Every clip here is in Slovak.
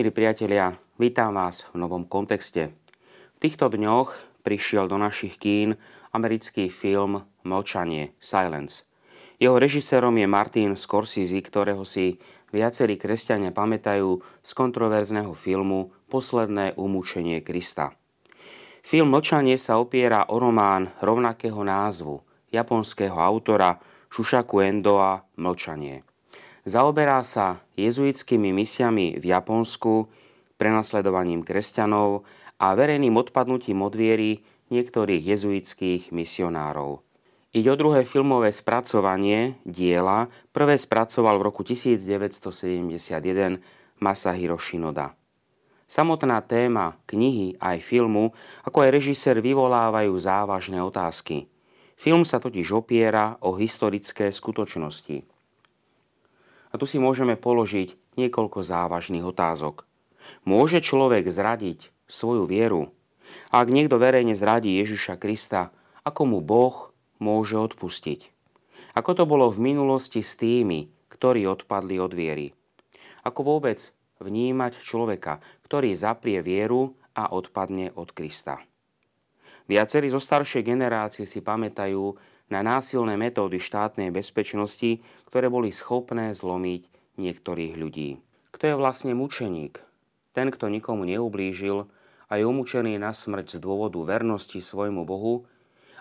Milí priatelia, vítam vás v novom kontexte. V týchto dňoch prišiel do našich kín americký film Mlčanie, Silence. Jeho režisérom je Martin Scorsese, ktorého si viacerí kresťania pamätajú z kontroverzného filmu Posledné umúčenie Krista. Film Mlčanie sa opiera o román rovnakého názvu japonského autora Shushaku Endoa Mlčanie. Zaoberá sa jezuitskými misiami v Japonsku, prenasledovaním kresťanov a verejným odpadnutím od viery niektorých jezuitských misionárov. Ide o druhé filmové spracovanie diela, prvé spracoval v roku 1971 Masahiro Shinoda. Samotná téma knihy aj filmu, ako aj režisér vyvolávajú závažné otázky. Film sa totiž opiera o historické skutočnosti. A tu si môžeme položiť niekoľko závažných otázok. Môže človek zradiť svoju vieru? A ak niekto verejne zradí Ježiša Krista, ako mu Boh môže odpustiť? Ako to bolo v minulosti s tými, ktorí odpadli od viery? Ako vôbec vnímať človeka, ktorý zaprie vieru a odpadne od Krista? Viacerí zo staršej generácie si pamätajú na násilné metódy štátnej bezpečnosti, ktoré boli schopné zlomiť niektorých ľudí. Kto je vlastne mučeník? Ten, kto nikomu neublížil a je umúčený na smrť z dôvodu vernosti svojmu Bohu,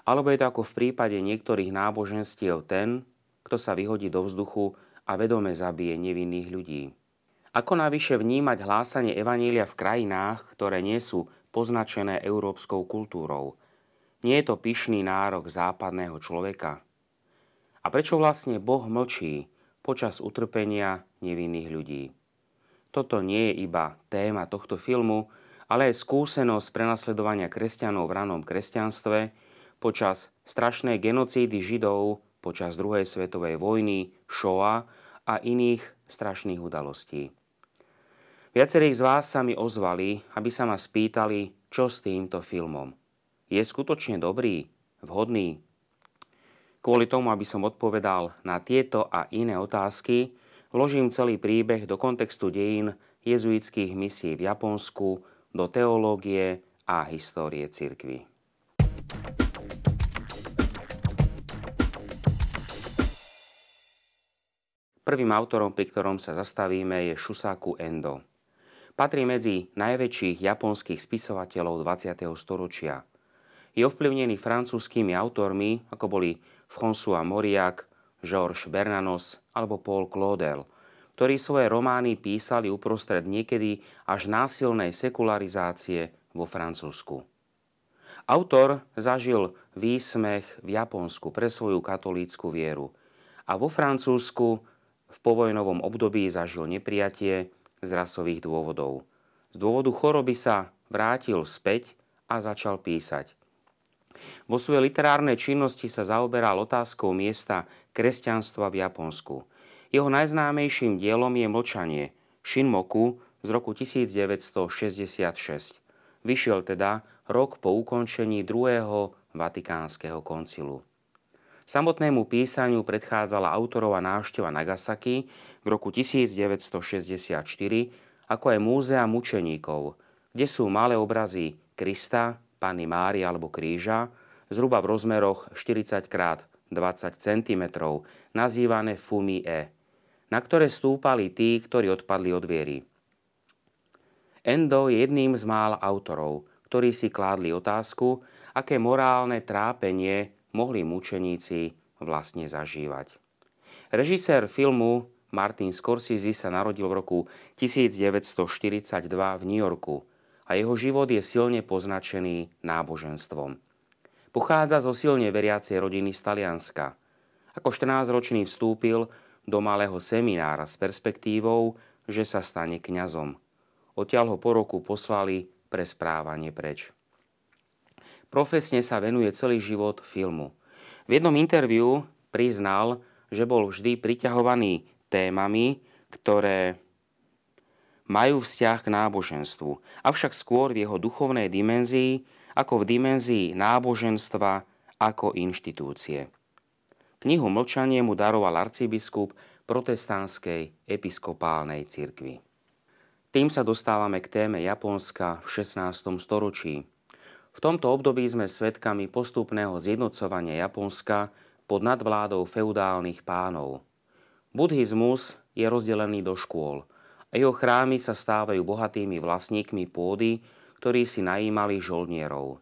alebo je to ako v prípade niektorých náboženstiev ten, kto sa vyhodí do vzduchu a vedome zabije nevinných ľudí. Ako navyše vnímať hlásanie Evanília v krajinách, ktoré nie sú poznačené európskou kultúrou – nie je to pyšný nárok západného človeka? A prečo vlastne Boh mlčí počas utrpenia nevinných ľudí? Toto nie je iba téma tohto filmu, ale aj skúsenosť prenasledovania kresťanov v ranom kresťanstve počas strašnej genocídy Židov počas druhej svetovej vojny, Shoah a iných strašných udalostí. Viacerých z vás sa mi ozvali, aby sa ma spýtali, čo s týmto filmom je skutočne dobrý, vhodný? Kvôli tomu, aby som odpovedal na tieto a iné otázky, vložím celý príbeh do kontextu dejín jezuitských misií v Japonsku, do teológie a histórie cirkvy. Prvým autorom, pri ktorom sa zastavíme, je Shusaku Endo. Patrí medzi najväčších japonských spisovateľov 20. storočia – je ovplyvnený francúzskými autormi, ako boli François Mauriac, Georges Bernanos alebo Paul Claudel, ktorí svoje romány písali uprostred niekedy až násilnej sekularizácie vo Francúzsku. Autor zažil výsmech v Japonsku pre svoju katolícku vieru a vo Francúzsku v povojnovom období zažil nepriatie z rasových dôvodov. Z dôvodu choroby sa vrátil späť a začal písať. Vo svojej literárnej činnosti sa zaoberal otázkou miesta kresťanstva v Japonsku. Jeho najznámejším dielom je Mlčanie, Shinmoku z roku 1966. Vyšiel teda rok po ukončení druhého Vatikánskeho koncilu. Samotnému písaniu predchádzala autorová návšteva Nagasaki v roku 1964, ako aj múzea mučeníkov, kde sú malé obrazy Krista, Panny Mári alebo kríža, zhruba v rozmeroch 40 x 20 cm, nazývané fumie, na ktoré stúpali tí, ktorí odpadli od viery. Endo je jedným z mála autorov, ktorí si kládli otázku, aké morálne trápenie mohli mučeníci vlastne zažívať. Režisér filmu Martin Scorsese sa narodil v roku 1942 v New Yorku a jeho život je silne poznačený náboženstvom. Pochádza zo silne veriacej rodiny z Talianska. Ako 14-ročný vstúpil do malého seminára s perspektívou, že sa stane kňazom. Odtiaľ ho po roku poslali pre správanie preč. Profesne sa venuje celý život filmu. V jednom interviu priznal, že bol vždy priťahovaný témami, ktoré majú vzťah k náboženstvu, avšak skôr v jeho duchovnej dimenzii ako v dimenzii náboženstva ako inštitúcie. Knihu Mlčanie mu daroval arcibiskup protestantskej episkopálnej cirkvi. Tým sa dostávame k téme Japonska v 16. storočí. V tomto období sme svedkami postupného zjednocovania Japonska pod nadvládou feudálnych pánov. Buddhizmus je rozdelený do škôl a jeho chrámy sa stávajú bohatými vlastníkmi pôdy, ktorí si najímali žoldnierov.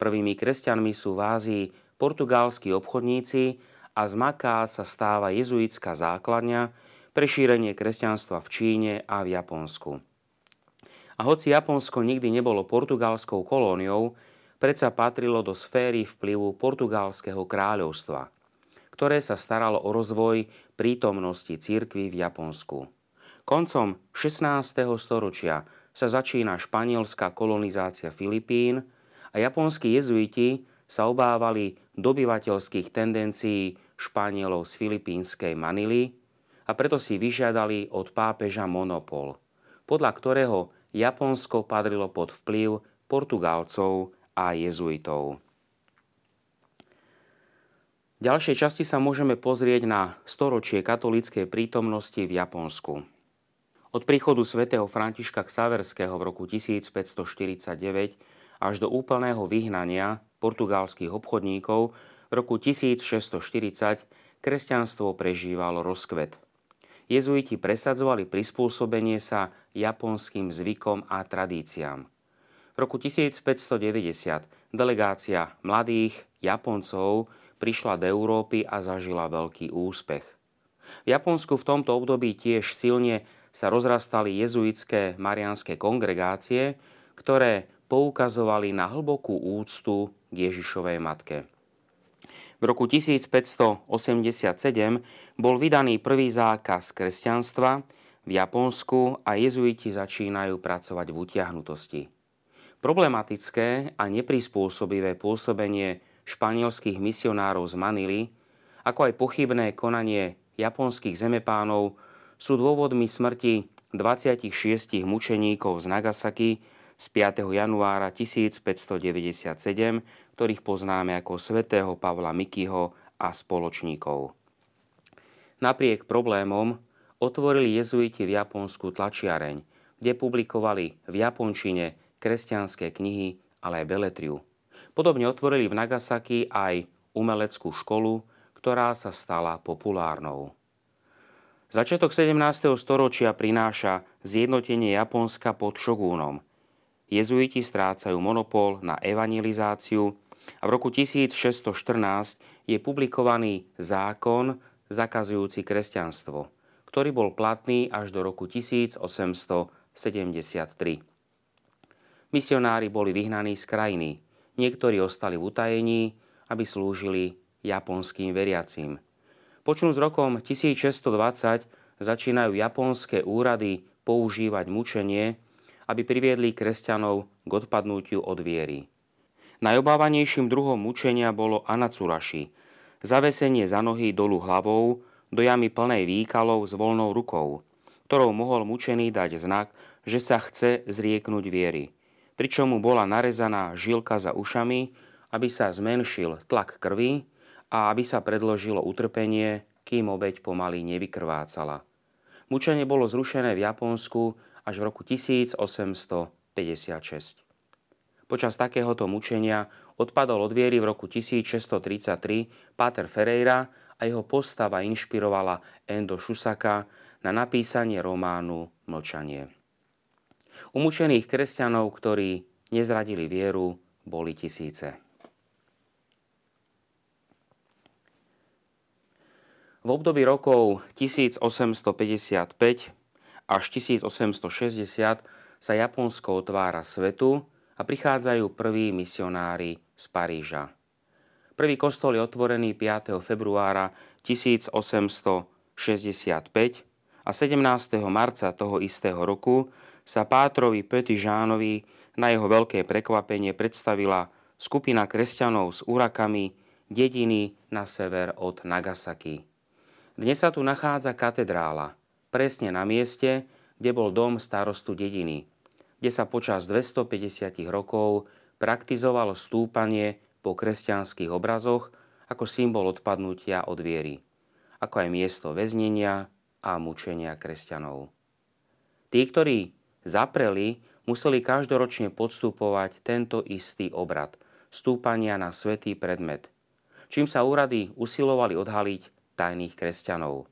Prvými kresťanmi sú v Ázii portugalskí obchodníci a z Maká sa stáva jezuitská základňa pre šírenie kresťanstva v Číne a v Japonsku. A hoci Japonsko nikdy nebolo portugalskou kolóniou, predsa patrilo do sféry vplyvu portugalského kráľovstva, ktoré sa staralo o rozvoj prítomnosti církvy v Japonsku. Koncom 16. storočia sa začína španielská kolonizácia Filipín a japonskí jezuiti sa obávali dobyvateľských tendencií Španielov z filipínskej Manily a preto si vyžiadali od pápeža monopol, podľa ktorého Japonsko padrilo pod vplyv Portugálcov a jezuitov. V ďalšej časti sa môžeme pozrieť na storočie katolíckej prítomnosti v Japonsku. Od príchodu svätého Františka Ksaverského v roku 1549 až do úplného vyhnania portugalských obchodníkov v roku 1640 kresťanstvo prežívalo rozkvet. Jezuiti presadzovali prispôsobenie sa japonským zvykom a tradíciám. V roku 1590 delegácia mladých Japoncov prišla do Európy a zažila veľký úspech. V Japonsku v tomto období tiež silne sa rozrastali jezuitské marianské kongregácie, ktoré poukazovali na hlbokú úctu k Ježišovej matke. V roku 1587 bol vydaný prvý zákaz kresťanstva v Japonsku a jezuiti začínajú pracovať v utiahnutosti. Problematické a neprispôsobivé pôsobenie španielských misionárov z Manily, ako aj pochybné konanie japonských zemepánov sú dôvodmi smrti 26 mučeníkov z Nagasaki z 5. januára 1597, ktorých poznáme ako svätého Pavla Mikyho a spoločníkov. Napriek problémom otvorili jezuiti v Japonsku tlačiareň, kde publikovali v japončine kresťanské knihy, ale aj beletriu. Podobne otvorili v Nagasaki aj umeleckú školu, ktorá sa stala populárnou. Začiatok 17. storočia prináša zjednotenie Japonska pod šogúnom. Jezuiti strácajú monopol na evangelizáciu a v roku 1614 je publikovaný zákon zakazujúci kresťanstvo, ktorý bol platný až do roku 1873. Misionári boli vyhnaní z krajiny, niektorí ostali v utajení, aby slúžili japonským veriacím. Počnú s rokom 1620 začínajú japonské úrady používať mučenie, aby priviedli kresťanov k odpadnutiu od viery. Najobávanejším druhom mučenia bolo anacuraši, zavesenie za nohy dolu hlavou do jamy plnej výkalov s voľnou rukou, ktorou mohol mučený dať znak, že sa chce zrieknúť viery, pričom mu bola narezaná žilka za ušami, aby sa zmenšil tlak krvi a aby sa predložilo utrpenie, kým obeď pomaly nevykrvácala. Mučenie bolo zrušené v Japonsku až v roku 1856. Počas takéhoto mučenia odpadol od viery v roku 1633 Páter Ferreira a jeho postava inšpirovala Endo Shusaka na napísanie románu Mlčanie. Umúčených kresťanov, ktorí nezradili vieru, boli tisíce. V období rokov 1855 až 1860 sa Japonsko otvára svetu a prichádzajú prví misionári z Paríža. Prvý kostol je otvorený 5. februára 1865 a 17. marca toho istého roku sa Pátrovi Petižánovi na jeho veľké prekvapenie predstavila skupina kresťanov s úrakami dediny na sever od Nagasaki. Dnes sa tu nachádza katedrála, presne na mieste, kde bol dom starostu dediny – kde sa počas 250 rokov praktizovalo stúpanie po kresťanských obrazoch ako symbol odpadnutia od viery, ako aj miesto väznenia a mučenia kresťanov. Tí, ktorí zapreli, museli každoročne podstupovať tento istý obrad stúpania na svetý predmet, čím sa úrady usilovali odhaliť tajných kresťanov.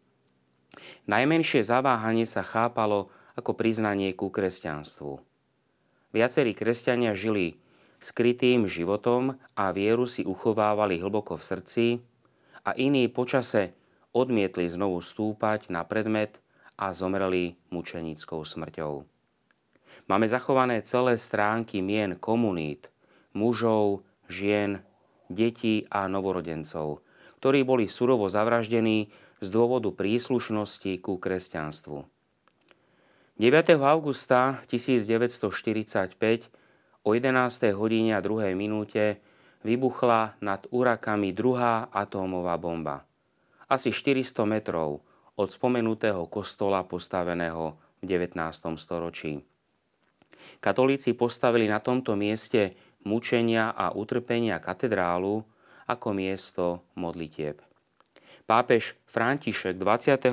Najmenšie zaváhanie sa chápalo ako priznanie ku kresťanstvu. Viacerí kresťania žili skrytým životom a vieru si uchovávali hlboko v srdci a iní počase odmietli znovu stúpať na predmet a zomreli mučenickou smrťou. Máme zachované celé stránky mien komunít, mužov, žien, detí a novorodencov, ktorí boli surovo zavraždení z dôvodu príslušnosti ku kresťanstvu. 9. augusta 1945 o 11. hodine a 2. minúte vybuchla nad Urakami druhá atómová bomba. Asi 400 metrov od spomenutého kostola postaveného v 19. storočí. Katolíci postavili na tomto mieste mučenia a utrpenia katedrálu ako miesto modlitieb. Pápež František 25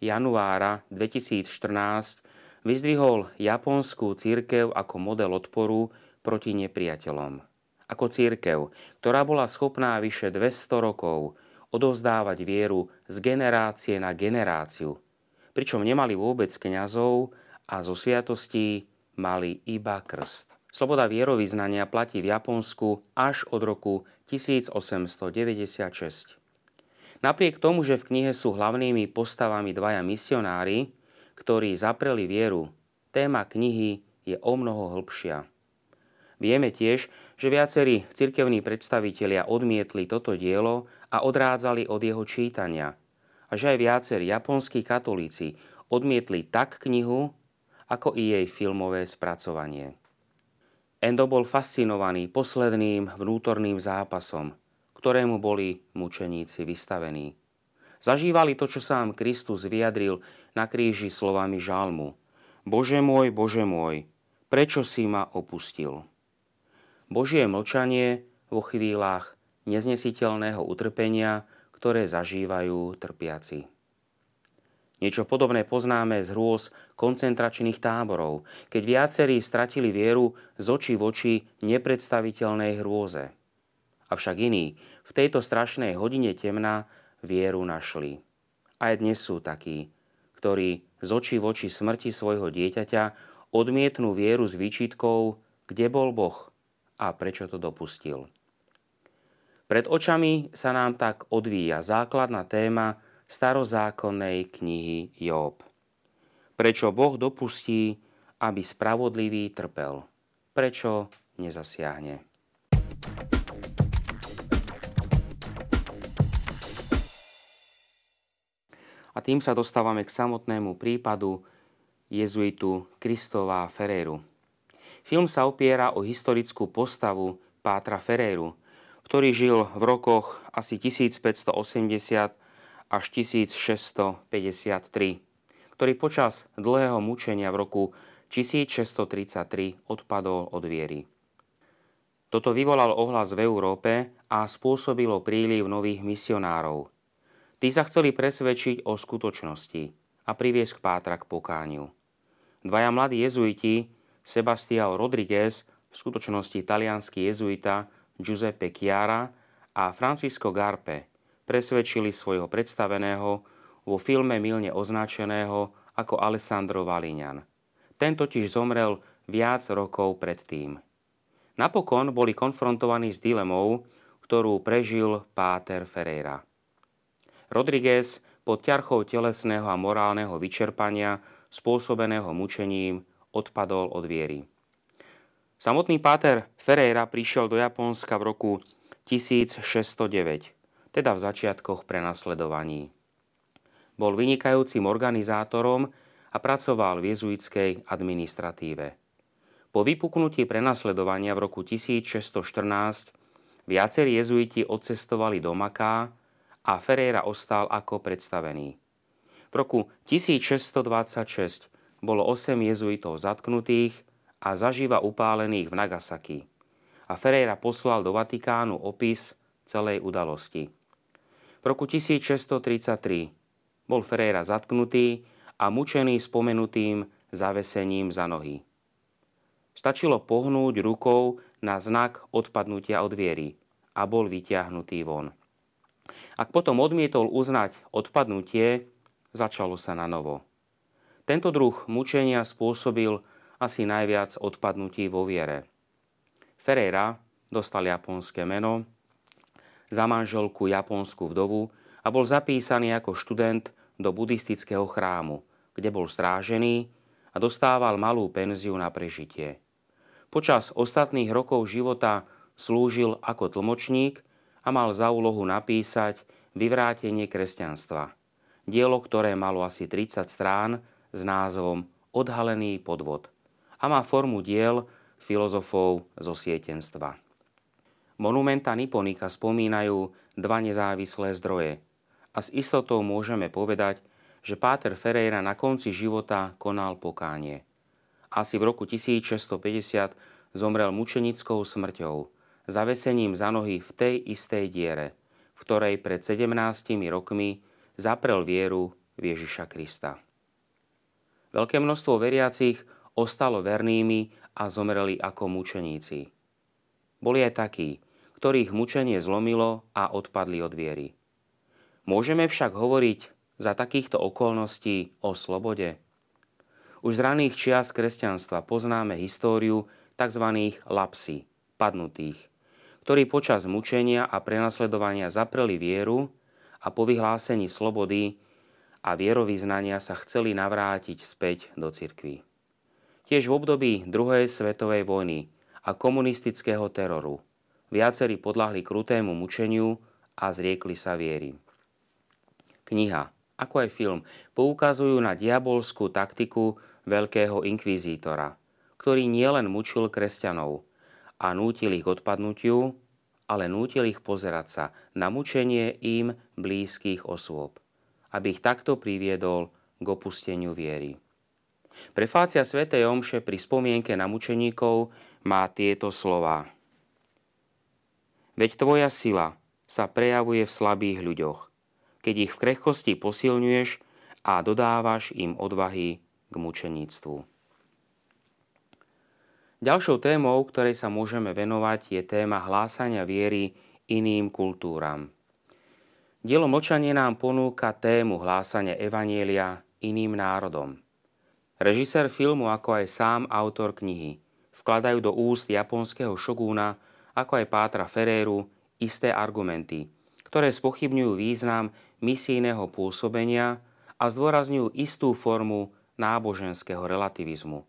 januára 2014 vyzdvihol japonskú církev ako model odporu proti nepriateľom. Ako církev, ktorá bola schopná vyše 200 rokov odovzdávať vieru z generácie na generáciu, pričom nemali vôbec kňazov a zo sviatostí mali iba krst. Sloboda vierovýznania platí v Japonsku až od roku 1896. Napriek tomu, že v knihe sú hlavnými postavami dvaja misionári, ktorí zapreli vieru, téma knihy je o mnoho hĺbšia. Vieme tiež, že viacerí cirkevní predstavitelia odmietli toto dielo a odrádzali od jeho čítania. A že aj viacerí japonskí katolíci odmietli tak knihu, ako i jej filmové spracovanie. Endo bol fascinovaný posledným vnútorným zápasom – ktorému boli mučeníci vystavení. Zažívali to, čo sám Kristus vyjadril na kríži slovami žalmu. Bože môj, Bože môj, prečo si ma opustil? Božie mlčanie vo chvíľach neznesiteľného utrpenia, ktoré zažívajú trpiaci. Niečo podobné poznáme z hrôz koncentračných táborov, keď viacerí stratili vieru z očí v oči nepredstaviteľnej hrôze. Avšak iní v tejto strašnej hodine temna vieru našli. Aj dnes sú takí, ktorí z očí v oči smrti svojho dieťaťa odmietnú vieru s výčitkou, kde bol Boh a prečo to dopustil. Pred očami sa nám tak odvíja základná téma starozákonnej knihy Job. Prečo Boh dopustí, aby spravodlivý trpel? Prečo nezasiahne? A tým sa dostávame k samotnému prípadu jezuitu Kristova Ferreru. Film sa opiera o historickú postavu Pátra Ferreru, ktorý žil v rokoch asi 1580 až 1653, ktorý počas dlhého mučenia v roku 1633 odpadol od viery. Toto vyvolal ohlas v Európe a spôsobilo príliv nových misionárov – Tí sa chceli presvedčiť o skutočnosti a priviesť k Pátra k pokániu. Dvaja mladí jezuiti, Sebastiao Rodriguez, v skutočnosti talianský jezuita Giuseppe Chiara a Francisco Garpe, presvedčili svojho predstaveného vo filme milne označeného ako Alessandro Valignan. Ten totiž zomrel viac rokov predtým. Napokon boli konfrontovaní s dilemou, ktorú prežil Páter Ferreira. Rodriguez pod ťarchou telesného a morálneho vyčerpania spôsobeného mučením odpadol od viery. Samotný páter Ferreira prišiel do Japonska v roku 1609, teda v začiatkoch prenasledovaní. Bol vynikajúcim organizátorom a pracoval v jezuitskej administratíve. Po vypuknutí prenasledovania v roku 1614 viacerí jezuiti odcestovali do Maká, a Ferreira ostal ako predstavený. V roku 1626 bolo 8 jezuitov zatknutých a zaživa upálených v Nagasaki a Ferreira poslal do Vatikánu opis celej udalosti. Roku 1633 bol Ferreira zatknutý a mučený spomenutým zavesením za nohy. Stačilo pohnúť rukou na znak odpadnutia od viery a bol vyťahnutý von. Ak potom odmietol uznať odpadnutie, začalo sa na novo. Tento druh mučenia spôsobil asi najviac odpadnutí vo viere. Ferreira dostal japonské meno, za manželku japonskú vdovu a bol zapísaný ako študent do buddhistického chrámu, kde bol strážený a dostával malú penziu na prežitie. Počas ostatných rokov života slúžil ako tlmočník a mal za úlohu napísať Vyvrátenie kresťanstva. Dielo, ktoré malo asi 30 strán s názvom Odhalený podvod a má formu diel filozofov zo sietenstva. Monumenta Niponika spomínajú dva nezávislé zdroje a s istotou môžeme povedať, že Páter Ferreira na konci života konal pokánie. Asi v roku 1650 zomrel mučenickou smrťou, zavesením za nohy v tej istej diere, v ktorej pred 17 rokmi zaprel vieru v Ježiša Krista. Veľké množstvo veriacich ostalo vernými a zomreli ako mučeníci. Boli aj takí, ktorých mučenie zlomilo a odpadli od viery. Môžeme však hovoriť za takýchto okolností o slobode? Už z raných čias kresťanstva poznáme históriu tzv. lapsy, padnutých, ktorí počas mučenia a prenasledovania zapreli vieru a po vyhlásení slobody a vierovýznania sa chceli navrátiť späť do cirkvy. Tiež v období druhej svetovej vojny a komunistického teroru viacerí podľahli krutému mučeniu a zriekli sa viery. Kniha, ako aj film, poukazujú na diabolskú taktiku veľkého inkvizítora, ktorý nielen mučil kresťanov a nútil ich odpadnutiu, ale nútil ich pozerať sa na mučenie im blízkych osôb, aby ich takto priviedol k opusteniu viery. Prefácia Sv. Omše pri spomienke na mučeníkov má tieto slova. Veď tvoja sila sa prejavuje v slabých ľuďoch, keď ich v krehkosti posilňuješ a dodávaš im odvahy k mučeníctvu. Ďalšou témou, ktorej sa môžeme venovať, je téma hlásania viery iným kultúram. Dielo Mlčanie nám ponúka tému hlásania Evanielia iným národom. Režisér filmu, ako aj sám autor knihy, vkladajú do úst japonského šogúna ako aj Pátra Ferréru, isté argumenty, ktoré spochybňujú význam misijného pôsobenia a zdôrazňujú istú formu náboženského relativizmu.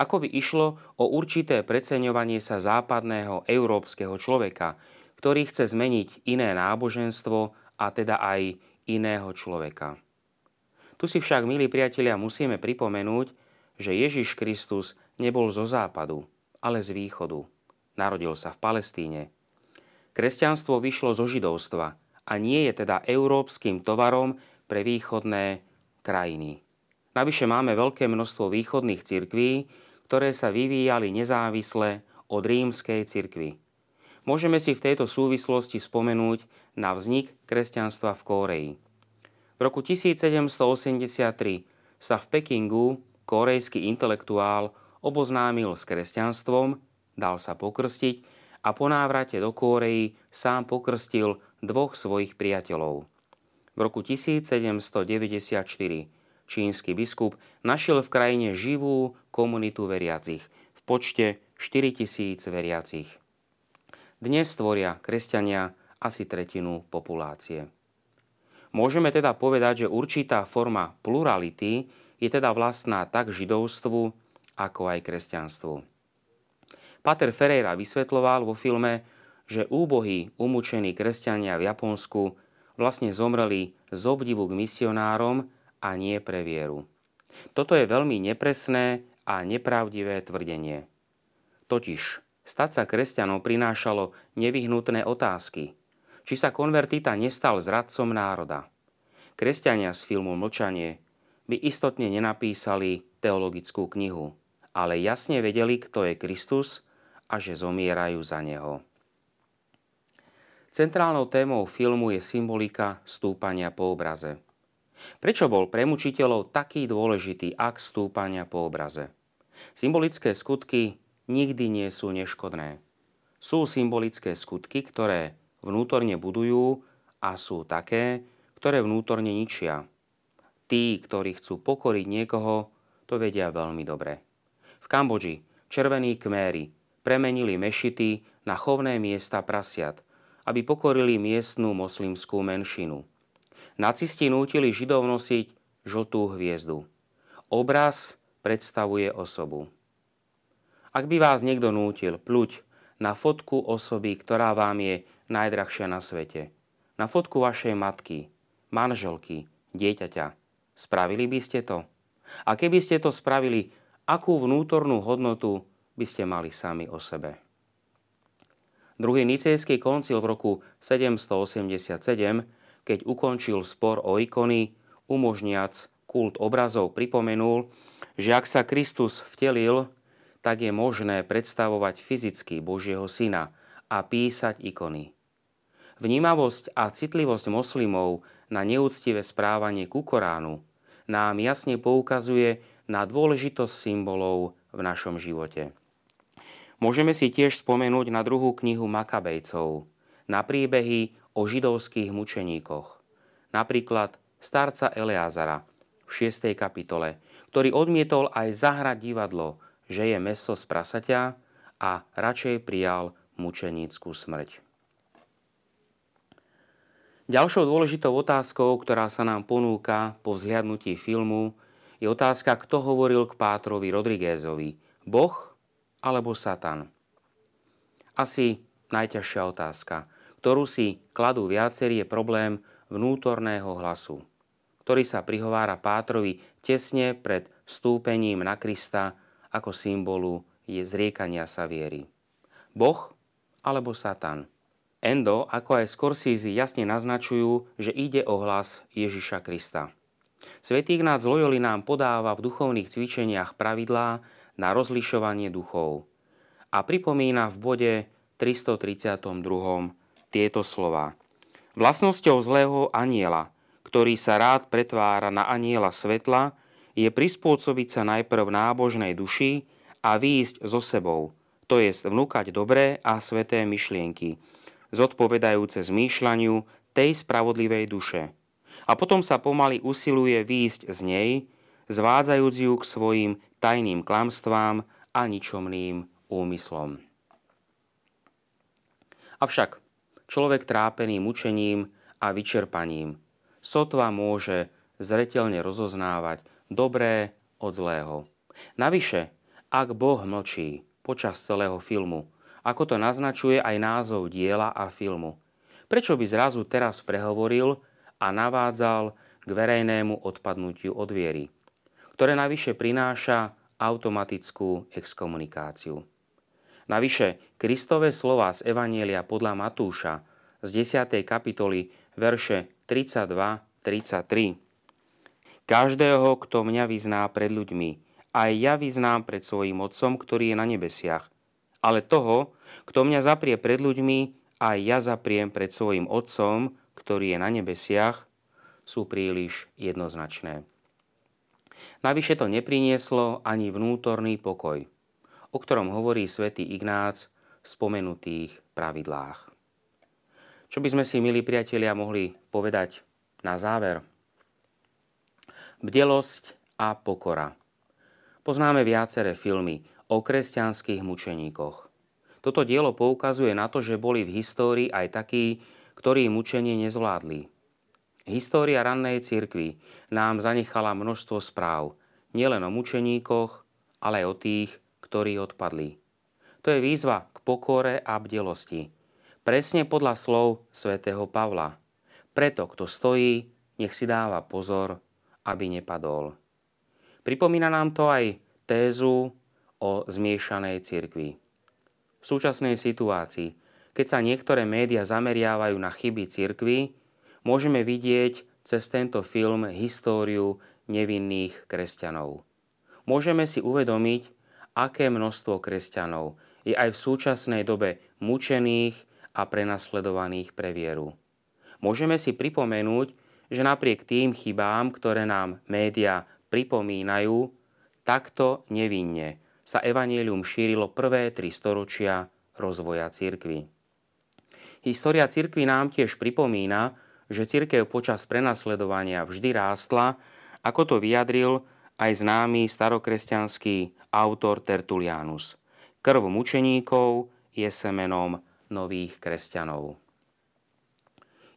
Ako by išlo o určité preceňovanie sa západného európskeho človeka, ktorý chce zmeniť iné náboženstvo a teda aj iného človeka. Tu si však, milí priatelia, musíme pripomenúť, že Ježiš Kristus nebol zo západu, ale z východu. Narodil sa v Palestíne. Kresťanstvo vyšlo zo židovstva a nie je teda európskym tovarom pre východné krajiny. Navyše máme veľké množstvo východných cirkví, ktoré sa vyvíjali nezávisle od rímskej cirkvy. Môžeme si v tejto súvislosti spomenúť na vznik kresťanstva v Kóreji. V roku 1783 sa v Pekingu korejský intelektuál oboznámil s kresťanstvom dal sa pokrstiť a po návrate do Kórei sám pokrstil dvoch svojich priateľov. V roku 1794 čínsky biskup našiel v krajine živú komunitu veriacich v počte 4000 veriacich. Dnes tvoria kresťania asi tretinu populácie. Môžeme teda povedať, že určitá forma plurality je teda vlastná tak židovstvu, ako aj kresťanstvu. Pater Ferreira vysvetloval vo filme, že úbohí umúčení kresťania v Japonsku vlastne zomreli z obdivu k misionárom a nie pre vieru. Toto je veľmi nepresné a nepravdivé tvrdenie. Totiž stať sa kresťanom prinášalo nevyhnutné otázky. Či sa konvertita nestal zradcom národa. Kresťania z filmu Mlčanie by istotne nenapísali teologickú knihu, ale jasne vedeli, kto je Kristus a že zomierajú za neho. Centrálnou témou filmu je symbolika stúpania po obraze. Prečo bol pre mučiteľov taký dôležitý akt stúpania po obraze? Symbolické skutky nikdy nie sú neškodné. Sú symbolické skutky, ktoré vnútorne budujú a sú také, ktoré vnútorne ničia. Tí, ktorí chcú pokoriť niekoho, to vedia veľmi dobre. V Kambodži červení kméry premenili mešity na chovné miesta prasiat, aby pokorili miestnú moslimskú menšinu. Nacisti nútili Židov nosiť žltú hviezdu. Obraz predstavuje osobu. Ak by vás niekto nútil pluť na fotku osoby, ktorá vám je najdrahšia na svete, na fotku vašej matky, manželky, dieťaťa. Spravili by ste to? A keby ste to spravili, akú vnútornú hodnotu by ste mali sami o sebe? Druhý nicejský koncil v roku 787, keď ukončil spor o ikony, umožniac kult obrazov, pripomenul, že ak sa Kristus vtelil, tak je možné predstavovať fyzicky Božieho syna a písať ikony. Vnímavosť a citlivosť moslimov na neúctivé správanie ku Koránu nám jasne poukazuje na dôležitosť symbolov v našom živote. Môžeme si tiež spomenúť na druhú knihu Makabejcov, na príbehy o židovských mučeníkoch. Napríklad starca Eleazara v 6. kapitole, ktorý odmietol aj zahrať divadlo, že je meso z prasaťa a radšej prijal mučeníckú smrť. Ďalšou dôležitou otázkou, ktorá sa nám ponúka po vzhliadnutí filmu, je otázka, kto hovoril k Pátrovi Rodriguezovi. Boh alebo Satan? Asi najťažšia otázka, ktorú si kladú viacerí, je problém vnútorného hlasu, ktorý sa prihovára Pátrovi tesne pred stúpením na Krista ako symbolu je zriekania sa viery. Boh alebo Satan? Endo, ako aj Scorsese jasne naznačujú, že ide o hlas Ježiša Krista. Svetý Ignác Loyoli nám podáva v duchovných cvičeniach pravidlá na rozlišovanie duchov a pripomína v bode 332. tieto slova. Vlastnosťou zlého aniela, ktorý sa rád pretvára na aniela svetla, je prispôsobiť sa najprv nábožnej duši a výjsť so sebou, to jest vnúkať dobré a sveté myšlienky, zodpovedajúce zmýšľaniu tej spravodlivej duše. A potom sa pomaly usiluje výjsť z nej, zvádzajúc ju k svojim tajným klamstvám a ničomným úmyslom. Avšak človek trápený mučením a vyčerpaním sotva môže zretelne rozoznávať dobré od zlého. Navyše, ak Boh mlčí počas celého filmu, ako to naznačuje aj názov diela a filmu. Prečo by zrazu teraz prehovoril a navádzal k verejnému odpadnutiu od viery, ktoré navyše prináša automatickú exkomunikáciu. Navyše, Kristové slova z Evanielia podľa Matúša z 10. kapitoly verše 32-33. Každého, kto mňa vyzná pred ľuďmi, aj ja vyznám pred svojim Otcom, ktorý je na nebesiach – ale toho, kto mňa zaprie pred ľuďmi, aj ja zapriem pred svojim Otcom, ktorý je na nebesiach, sú príliš jednoznačné. Navyše to neprinieslo ani vnútorný pokoj, o ktorom hovorí svätý Ignác v spomenutých pravidlách. Čo by sme si, milí priatelia, mohli povedať na záver? Bdelosť a pokora. Poznáme viaceré filmy o kresťanských mučeníkoch. Toto dielo poukazuje na to, že boli v histórii aj takí, ktorí mučenie nezvládli. História rannej cirkvi nám zanechala množstvo správ, nielen o mučeníkoch, ale aj o tých, ktorí odpadli. To je výzva k pokore a bdelosti. Presne podľa slov svätého Pavla. Preto, kto stojí, nech si dáva pozor, aby nepadol. Pripomína nám to aj tézu o zmiešanej cirkvi. V súčasnej situácii, keď sa niektoré médiá zameriavajú na chyby cirkvy, môžeme vidieť cez tento film históriu nevinných kresťanov. Môžeme si uvedomiť, aké množstvo kresťanov je aj v súčasnej dobe mučených a prenasledovaných pre vieru. Môžeme si pripomenúť, že napriek tým chybám, ktoré nám média pripomínajú, takto nevinne sa evanielium šírilo prvé tri storočia rozvoja cirkvy. História cirkvy nám tiež pripomína, že cirkev počas prenasledovania vždy rástla, ako to vyjadril aj známy starokresťanský autor Tertulianus. Krv mučeníkov je semenom nových kresťanov.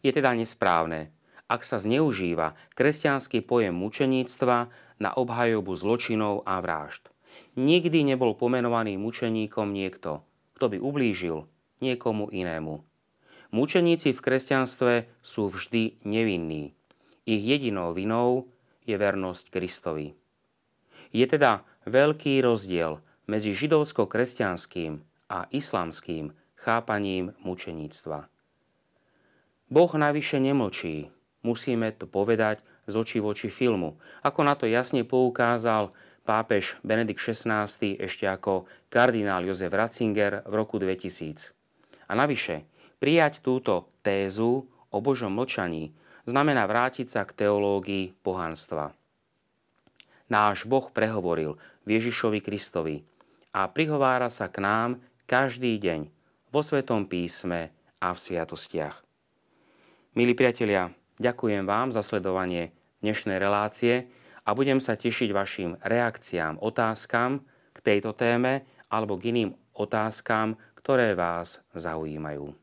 Je teda nesprávne, ak sa zneužíva kresťanský pojem mučeníctva na obhajobu zločinov a vražd. Nikdy nebol pomenovaný mučeníkom niekto, kto by ublížil niekomu inému. Mučeníci v kresťanstve sú vždy nevinní. Ich jedinou vinou je vernosť Kristovi. Je teda veľký rozdiel medzi židovsko-kresťanským a islamským chápaním mučeníctva. Boh navyše nemlčí. Musíme to povedať z očí voči filmu. Ako na to jasne poukázal pápež Benedikt XVI ešte ako kardinál Jozef Ratzinger v roku 2000. A navyše, prijať túto tézu o Božom mlčaní znamená vrátiť sa k teológii pohanstva. Náš Boh prehovoril Ježišovi Kristovi a prihovára sa k nám každý deň vo Svetom písme a v sviatostiach. Milí priatelia, ďakujem vám za sledovanie dnešnej relácie a budem sa tešiť vašim reakciám, otázkam k tejto téme alebo k iným otázkam, ktoré vás zaujímajú.